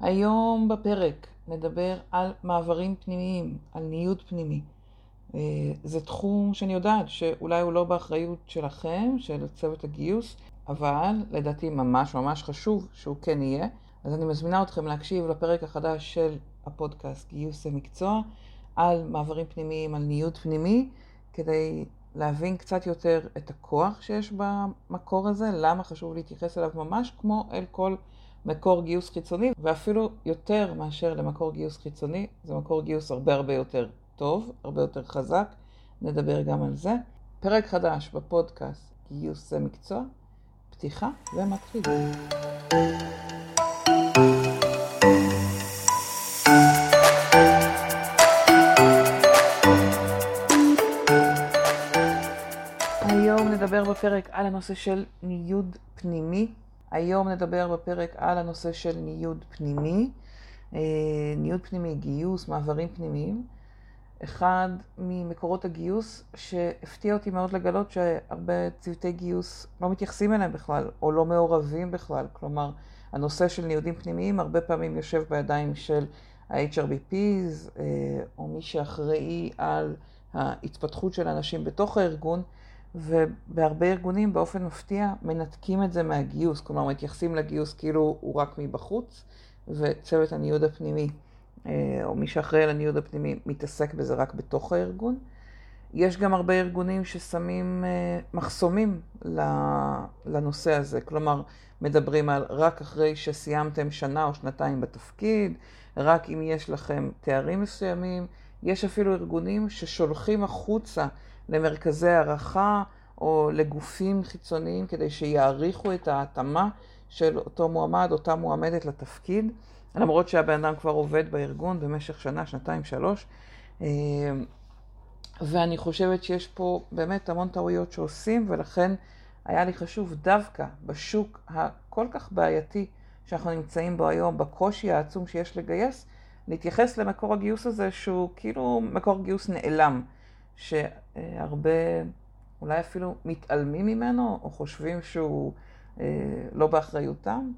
היום בפרק נדבר על מעברים פנימיים, על ניוד פנימי. אה, זה תחום שאני יודעת שאולי הוא לא באחריות שלכם, של צוות הגיוס, אבל לדעתי ממש ממש חשוב שהוא כן יהיה. אז אני מזמינה אתכם להקשיב לפרק החדש של הפודקאסט גיוס המקצוע על מעברים פנימיים, על ניוד פנימי, כדי להבין קצת יותר את הכוח שיש במקור הזה, למה חשוב להתייחס אליו ממש כמו אל כל מקור גיוס חיצוני, ואפילו יותר מאשר למקור גיוס חיצוני, זה מקור גיוס הרבה הרבה יותר טוב, הרבה יותר חזק, נדבר גם על זה. פרק חדש בפודקאסט גיוס זה מקצוע, פתיחה ומתחיל. היום נדבר בפרק על הנושא של ניוד פנימי. היום נדבר בפרק על הנושא של ניוד פנימי. אה, ניוד פנימי, גיוס, מעברים פנימיים. אחד ממקורות הגיוס שהפתיע אותי מאוד לגלות שהרבה צוותי גיוס לא מתייחסים אליהם בכלל, או לא מעורבים בכלל. כלומר, הנושא של ניודים פנימיים הרבה פעמים יושב בידיים של ה-HRBPs, אה, או מי שאחראי על ההתפתחות של אנשים בתוך הארגון, ובהרבה ארגונים באופן מפתיע מנתקים את זה מהגיוס, כלומר מתייחסים לגיוס כאילו הוא רק מבחוץ, וצוות הניוד הפנימי, אה, או מי שאחראי על הניוד הפנימי, מתעסק בזה רק בתוך הארגון. יש גם הרבה ארגונים ששמים אה, מחסומים לנושא הזה, כלומר מדברים על רק אחרי שסיימתם שנה או שנתיים בתפקיד, רק אם יש לכם תארים מסוימים, יש אפילו ארגונים ששולחים החוצה למרכזי הערכה או לגופים חיצוניים כדי שיעריכו את ההתאמה של אותו מועמד, אותה מועמדת לתפקיד, למרות שהבן אדם כבר עובד בארגון במשך שנה, שנתיים, שלוש. אה, ואני חושבת שיש פה באמת המון טעויות שעושים, ולכן היה לי חשוב דווקא בשוק הכל כך בעייתי שאנחנו נמצאים בו היום, בקושי העצום שיש לגייס, להתייחס למקור הגיוס הזה שהוא כאילו מקור גיוס נעלם, שהרבה אולי אפילו מתעלמים ממנו או חושבים שהוא אה, לא באחריותם.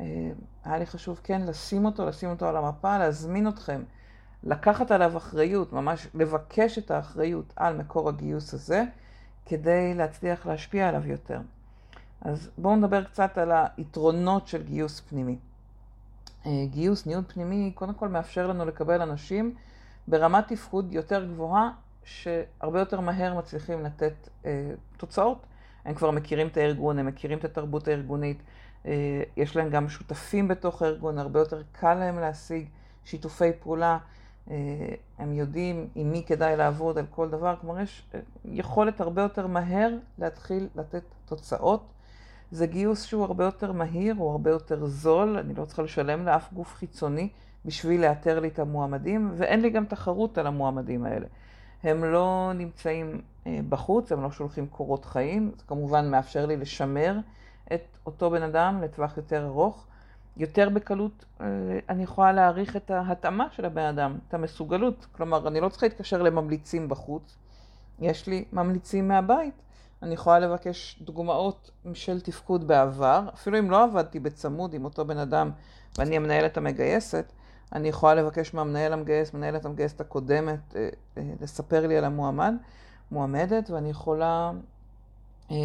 אה, היה לי חשוב כן לשים אותו, לשים אותו על המפה, להזמין אתכם, לקחת עליו אחריות, ממש לבקש את האחריות על מקור הגיוס הזה, כדי להצליח להשפיע עליו יותר. אז בואו נדבר קצת על היתרונות של גיוס פנימי. אה, גיוס, ניוד פנימי, קודם כל מאפשר לנו לקבל אנשים ברמת תפקוד יותר גבוהה, שהרבה יותר מהר מצליחים לתת אה, תוצאות. הם כבר מכירים את הארגון, הם מכירים את התרבות הארגונית, אה, יש להם גם שותפים בתוך הארגון, הרבה יותר קל להם להשיג שיתופי פעולה, אה, הם יודעים עם מי כדאי לעבוד על כל דבר, כלומר יש אה, יכולת הרבה יותר מהר להתחיל לתת תוצאות. זה גיוס שהוא הרבה יותר מהיר, הוא הרבה יותר זול, אני לא צריכה לשלם לאף גוף חיצוני בשביל לאתר לי את המועמדים, ואין לי גם תחרות על המועמדים האלה. הם לא נמצאים אה, בחוץ, הם לא שולחים קורות חיים, זה כמובן מאפשר לי לשמר את אותו בן אדם לטווח יותר ארוך. יותר בקלות אה, אני יכולה להעריך את ההתאמה של הבן אדם, את המסוגלות. כלומר, אני לא צריכה להתקשר לממליצים בחוץ, יש לי ממליצים מהבית. אני יכולה לבקש דוגמאות של תפקוד בעבר, אפילו אם לא עבדתי בצמוד עם אותו בן אדם ואני המנהלת המגייסת, אני יכולה לבקש מהמנהל המגייס, מנהלת המגייסת הקודמת, אה, אה, לספר לי על המועמד, מועמדת, ואני יכולה אה,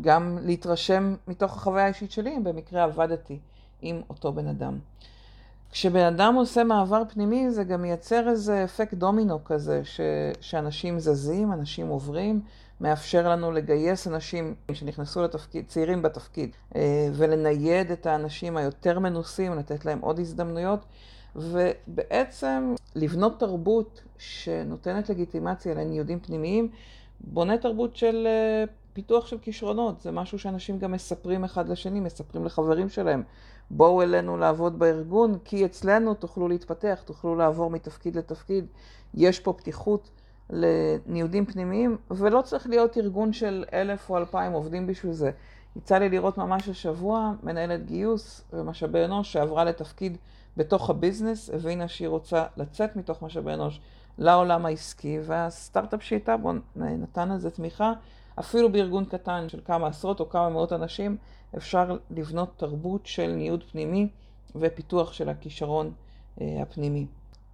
גם להתרשם מתוך החוויה האישית שלי, אם במקרה עבדתי עם אותו בן אדם. כשבן אדם עושה מעבר פנימי, זה גם מייצר איזה אפקט דומינו כזה, ש, שאנשים זזים, אנשים עוברים, מאפשר לנו לגייס אנשים שנכנסו לתפקיד, צעירים בתפקיד, אה, ולנייד את האנשים היותר מנוסים, לתת להם עוד הזדמנויות, ובעצם לבנות תרבות שנותנת לגיטימציה לניודים פנימיים, בונה תרבות של אה, פיתוח של כישרונות, זה משהו שאנשים גם מספרים אחד לשני, מספרים לחברים שלהם. בואו אלינו לעבוד בארגון, כי אצלנו תוכלו להתפתח, תוכלו לעבור מתפקיד לתפקיד. יש פה פתיחות לניודים פנימיים, ולא צריך להיות ארגון של אלף או אלפיים עובדים בשביל זה. יצא לי לראות ממש השבוע מנהלת גיוס ומשאבי אנוש שעברה לתפקיד בתוך ה business, הבינה שהיא רוצה לצאת מתוך משאבי אנוש לעולם העסקי, והסטארט-אפ שאיתה בו נתן לזה תמיכה. אפילו בארגון קטן של כמה עשרות או כמה מאות אנשים, אפשר לבנות תרבות של ניוד פנימי ופיתוח של הכישרון הפנימי.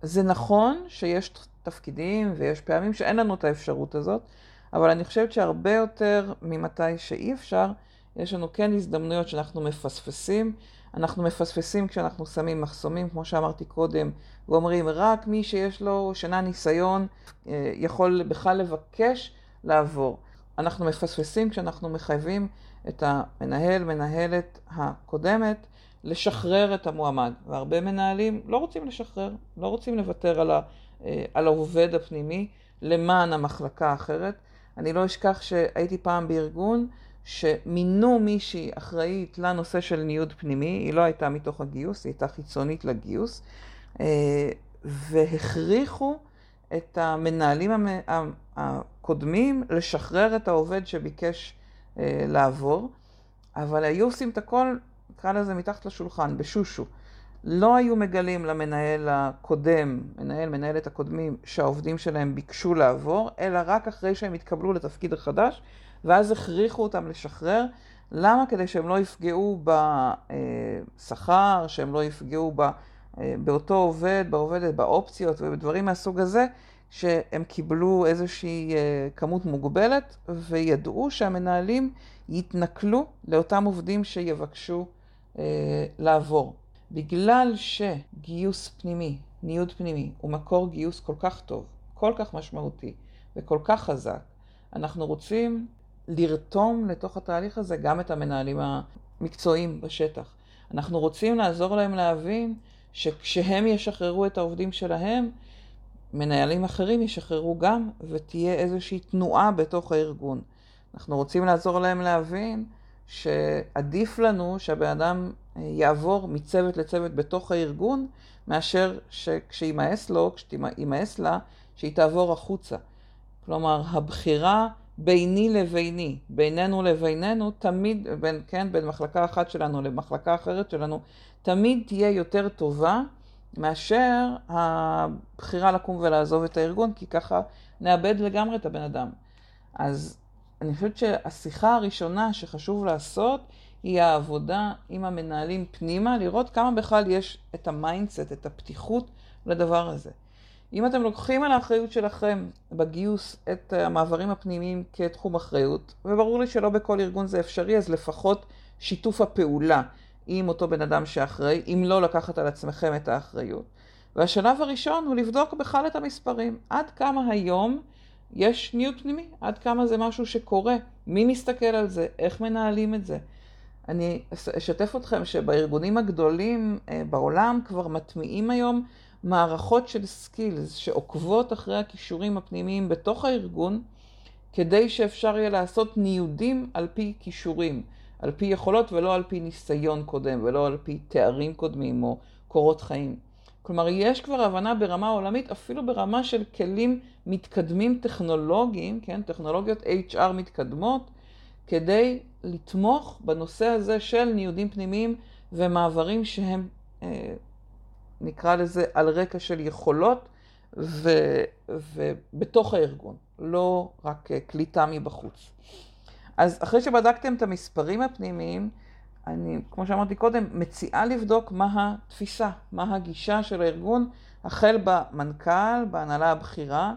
זה נכון שיש תפקידים ויש פעמים שאין לנו את האפשרות הזאת, אבל אני חושבת שהרבה יותר ממתי שאי אפשר, יש לנו כן הזדמנויות שאנחנו מפספסים. אנחנו מפספסים כשאנחנו שמים מחסומים, כמו שאמרתי קודם, ואומרים רק מי שיש לו שנה ניסיון אה, יכול בכלל לבקש לעבור. אנחנו מפספסים כשאנחנו מחייבים את המנהל, מנהלת הקודמת, לשחרר את המועמד. והרבה מנהלים לא רוצים לשחרר, לא רוצים לוותר על, ה, על העובד הפנימי למען המחלקה האחרת. אני לא אשכח שהייתי פעם בארגון שמינו מישהי אחראית לנושא של ניוד פנימי, היא לא הייתה מתוך הגיוס, היא הייתה חיצונית לגיוס, אה, והכריחו את המנהלים הקודמים לשחרר את העובד שביקש אה, לעבור, אבל היו עושים את הכל, נקרא לזה מתחת לשולחן, בשושו. לא היו מגלים למנהל הקודם, מנהל, מנהלת הקודמים, שהעובדים שלהם ביקשו לעבור, אלא רק אחרי שהם התקבלו לתפקיד החדש, ואז הכריחו אותם לשחרר. למה? כדי שהם לא יפגעו בשכר, שהם לא יפגעו ב, באותו עובד, בעובדת, באופציות ובדברים מהסוג הזה, שהם קיבלו איזושהי כמות מוגבלת וידעו שהמנהלים יתנכלו לאותם עובדים שיבקשו לעבור. בגלל שגיוס פנימי, ניוד פנימי, הוא מקור גיוס כל כך טוב, כל כך משמעותי וכל כך חזק, אנחנו רוצים לרתום לתוך התהליך הזה גם את המנהלים המקצועיים בשטח. אנחנו רוצים לעזור להם להבין שכשהם ישחררו את העובדים שלהם, מנהלים אחרים ישחררו גם, ותהיה איזושהי תנועה בתוך הארגון. אנחנו רוצים לעזור להם להבין שעדיף לנו שהבן אדם אה, יעבור מצוות לצוות בתוך הארגון, מאשר שכשיימאס לו, כשתימאס לה, שהיא תעבור החוצה. כלומר, הבחירה ביני לביני, בינינו לבינינו, תמיד, בין, כן, בין מחלקה אחת שלנו למחלקה אחרת שלנו, תמיד תהיה יותר טובה מאשר הבחירה לקום ולעזוב את הארגון, כי ככה נאבד לגמרי את הבן אדם. אז אני חושבת שהשיחה הראשונה שחשוב לעשות היא העבודה עם המנהלים פנימה, לראות כמה בכלל יש את ה mindset, את הפתיחות לדבר הזה. אם אתם לוקחים על האחריות שלכם בגיוס את המעברים הפנימיים כתחום אחריות, וברור לי שלא בכל ארגון זה אפשרי, אז לפחות שיתוף הפעולה עם אותו בן אדם שאחראי, אם לא לקחת על עצמכם את האחריות. והשלב הראשון הוא לבדוק בכלל את המספרים. עד כמה היום יש ניוד פנימי? עד כמה זה משהו שקורה? מי מסתכל על זה? איך מנהלים את זה? אני אשתף אתכם שבארגונים הגדולים אה, בעולם כבר מטמיעים היום מערכות של skills שעוקבות אחרי הכישורים הפנימיים בתוך הארגון, כדי שאפשר יהיה לעשות ניודים על פי כישורים, על פי יכולות ולא על פי ניסיון קודם ולא על פי תארים קודמים או קורות חיים. כלומר, יש כבר הבנה ברמה עולמית, אפילו ברמה של כלים מתקדמים טכנולוגיים, כן, טכנולוגיות HR מתקדמות, כדי לתמוך בנושא הזה של ניודים פנימיים ומעברים שהם אה, נקרא לזה, על רקע של יכולות ו, ובתוך הארגון, לא רק קליטה מבחוץ. אז אחרי שבדקתם את המספרים הפנימיים, אני, כמו שאמרתי קודם, מציעה לבדוק מה התפיסה, מה הגישה של הארגון, החל במנכ"ל, בהנהלה הבכירה,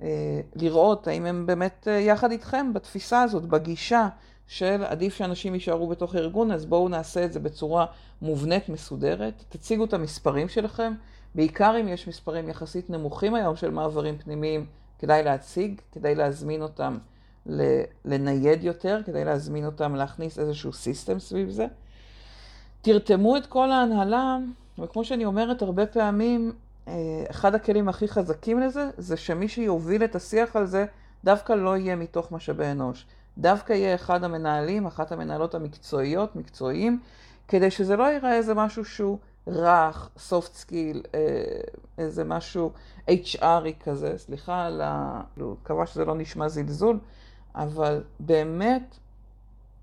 אה, לראות האם הם באמת אה, יחד איתכם בתפיסה הזאת, בגישה של עדיף שאנשים יישארו בתוך הארגון, אז בואו נעשה את זה בצורה מובנית, מסודרת. תציגו את המספרים שלכם, בעיקר אם יש מספרים יחסית נמוכים היום של מעברים פנימיים, כדאי להציג, כדאי להזמין אותם לנייד יותר, כדאי להזמין אותם להכניס איזשהו סיסטם סביב זה. תרתמו את כל ההנהלה, וכמו שאני אומרת הרבה פעמים, אה, אחד הכלים הכי חזקים לזה, זה שמי שיוביל את השיח על זה, דווקא לא יהיה מתוך משאבי אנוש. דווקא יהיה אחד המנהלים, אחת המנהלות המקצועיות, מקצועיים, כדי שזה לא ייראה איזה משהו שהוא רך, soft skill, אה, איזה משהו HRי כזה, סליחה על ה... מקווה שזה לא נשמע זלזול, אבל באמת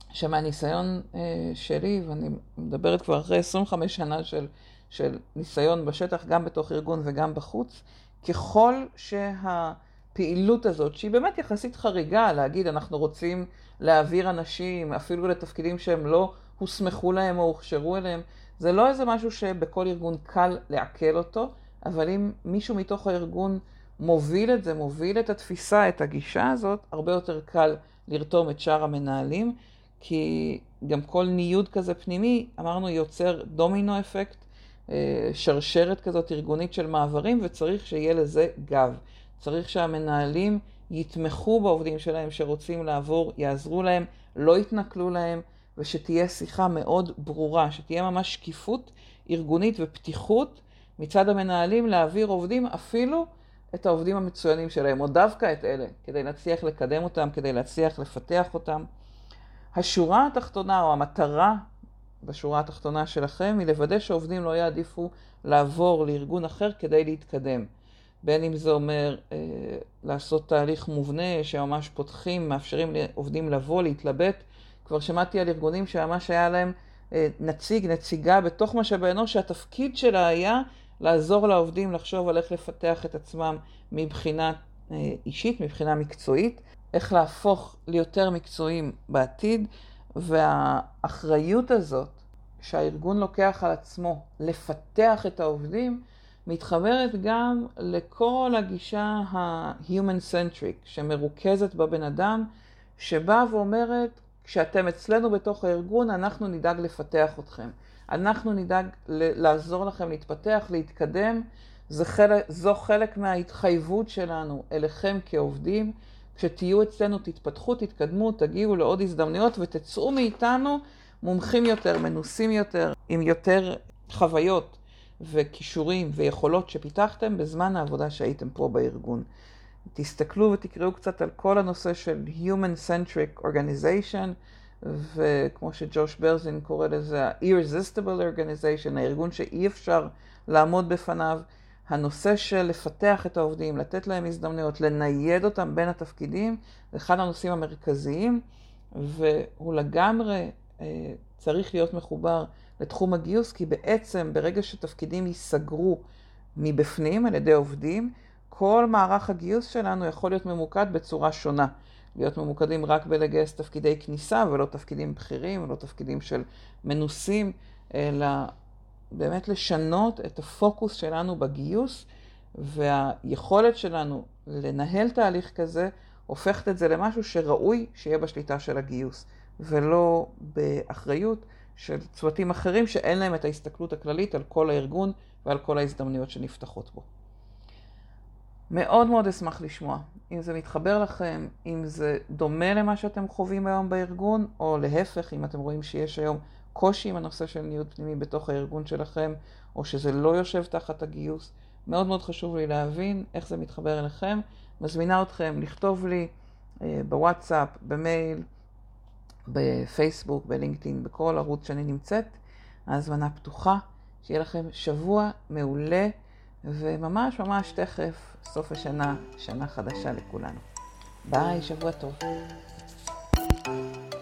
שמהניסיון אה, שלי, ואני מדברת כבר אחרי 25 שנה של, של ניסיון בשטח, גם בתוך ארגון וגם בחוץ, ככל שה... הפעילות הזאת, שהיא באמת יחסית חריגה, להגיד אנחנו רוצים להעביר אנשים אפילו לתפקידים שהם לא הוסמכו להם או הוכשרו אליהם, זה לא איזה משהו שבכל ארגון קל לעכל אותו, אבל אם מישהו מתוך הארגון מוביל את זה, מוביל את התפיסה, את הגישה הזאת, הרבה יותר קל לרתום את שאר המנהלים, כי גם כל ניוד כזה פנימי, אמרנו, יוצר דומינו אפקט, אה, שרשרת כזאת ארגונית של מעברים, וצריך שיהיה לזה גב. צריך שהמנהלים יתמכו בעובדים שלהם שרוצים לעבור, יעזרו להם, לא יתנכלו להם, ושתהיה שיחה מאוד ברורה, שתהיה ממש שקיפות ארגונית ופתיחות מצד המנהלים להעביר עובדים, אפילו את העובדים המצוינים שלהם, או דווקא את אלה, כדי להצליח לקדם אותם, כדי להצליח לפתח אותם. השורה התחתונה, או המטרה בשורה התחתונה שלכם, היא לוודא שעובדים לא יעדיפו לעבור לארגון אחר כדי להתקדם. בין אם זה אומר אה, לעשות תהליך מובנה, שממש פותחים, מאפשרים לעובדים לבוא, להתלבט. כבר שמעתי על ארגונים שממש היה להם אה, נציג, נציגה בתוך משאבי אנוש, שהתפקיד שלה היה לעזור לעובדים לחשוב על איך לפתח את עצמם מבחינה אה, אישית, מבחינה מקצועית, איך להפוך ליותר מקצועיים בעתיד, והאחריות הזאת שהארגון לוקח על עצמו לפתח את העובדים, מתחברת גם לכל הגישה ה-human centric שמרוכזת בבן אדם, שבאה ואומרת, כשאתם אצלנו בתוך הארגון, אנחנו נדאג לפתח אתכם. אנחנו נדאג לעזור לכם להתפתח, להתקדם. זה חלק, זו חלק מההתחייבות שלנו אליכם כעובדים. כשתהיו אצלנו, תתפתחו, תתקדמו, תגיעו לעוד הזדמנויות ותצאו מאיתנו מומחים יותר, מנוסים יותר, עם יותר חוויות וכישורים ויכולות שפיתחתם בזמן העבודה שהייתם פה בארגון. תסתכלו ותקראו קצת על כל הנושא של Human Centric Organization, וכמו שג'וש ברזין קורא לזה ה-Irresistible Organization, הארגון שאי אפשר לעמוד בפניו. הנושא של לפתח את העובדים, לתת להם הזדמנויות, לנייד אותם בין התפקידים, זה אחד הנושאים המרכזיים, והוא לגמרי אה, צריך להיות מחובר לתחום הגיוס, כי בעצם ברגע שתפקידים ייסגרו מבפנים על ידי עובדים, כל מערך הגיוס שלנו יכול להיות ממוקד בצורה שונה. להיות ממוקדים רק בלגייס תפקידי כניסה ולא תפקידים בכירים ולא תפקידים של מנוסים, אלא באמת לשנות את הפוקוס שלנו בגיוס, והיכולת שלנו לנהל תהליך כזה הופכת את זה למשהו שראוי שיהיה בשליטה של הגיוס, ולא באחריות של צוותים אחרים שאין להם את ההסתכלות הכללית על כל הארגון ועל כל ההזדמנויות שנפתחות בו. מאוד מאוד אשמח לשמוע אם זה מתחבר לכם, אם זה דומה למה שאתם חווים היום בארגון, או להפך, אם אתם רואים שיש היום קושי עם הנושא של ניוד פנימי בתוך הארגון שלכם, או שזה לא יושב תחת הגיוס. מאוד מאוד חשוב לי להבין איך זה מתחבר אליכם. מזמינה אתכם לכתוב לי אה, בוואטסאפ, במייל, בפייסבוק, בלינקדאין, בכל ערוץ שאני נמצאת. ההזמנה פתוחה. שיהיה לכם שבוע מעולה, וממש ממש תכף, סוף השנה, שנה חדשה לכולנו. ביי, שבוע טוב. thank you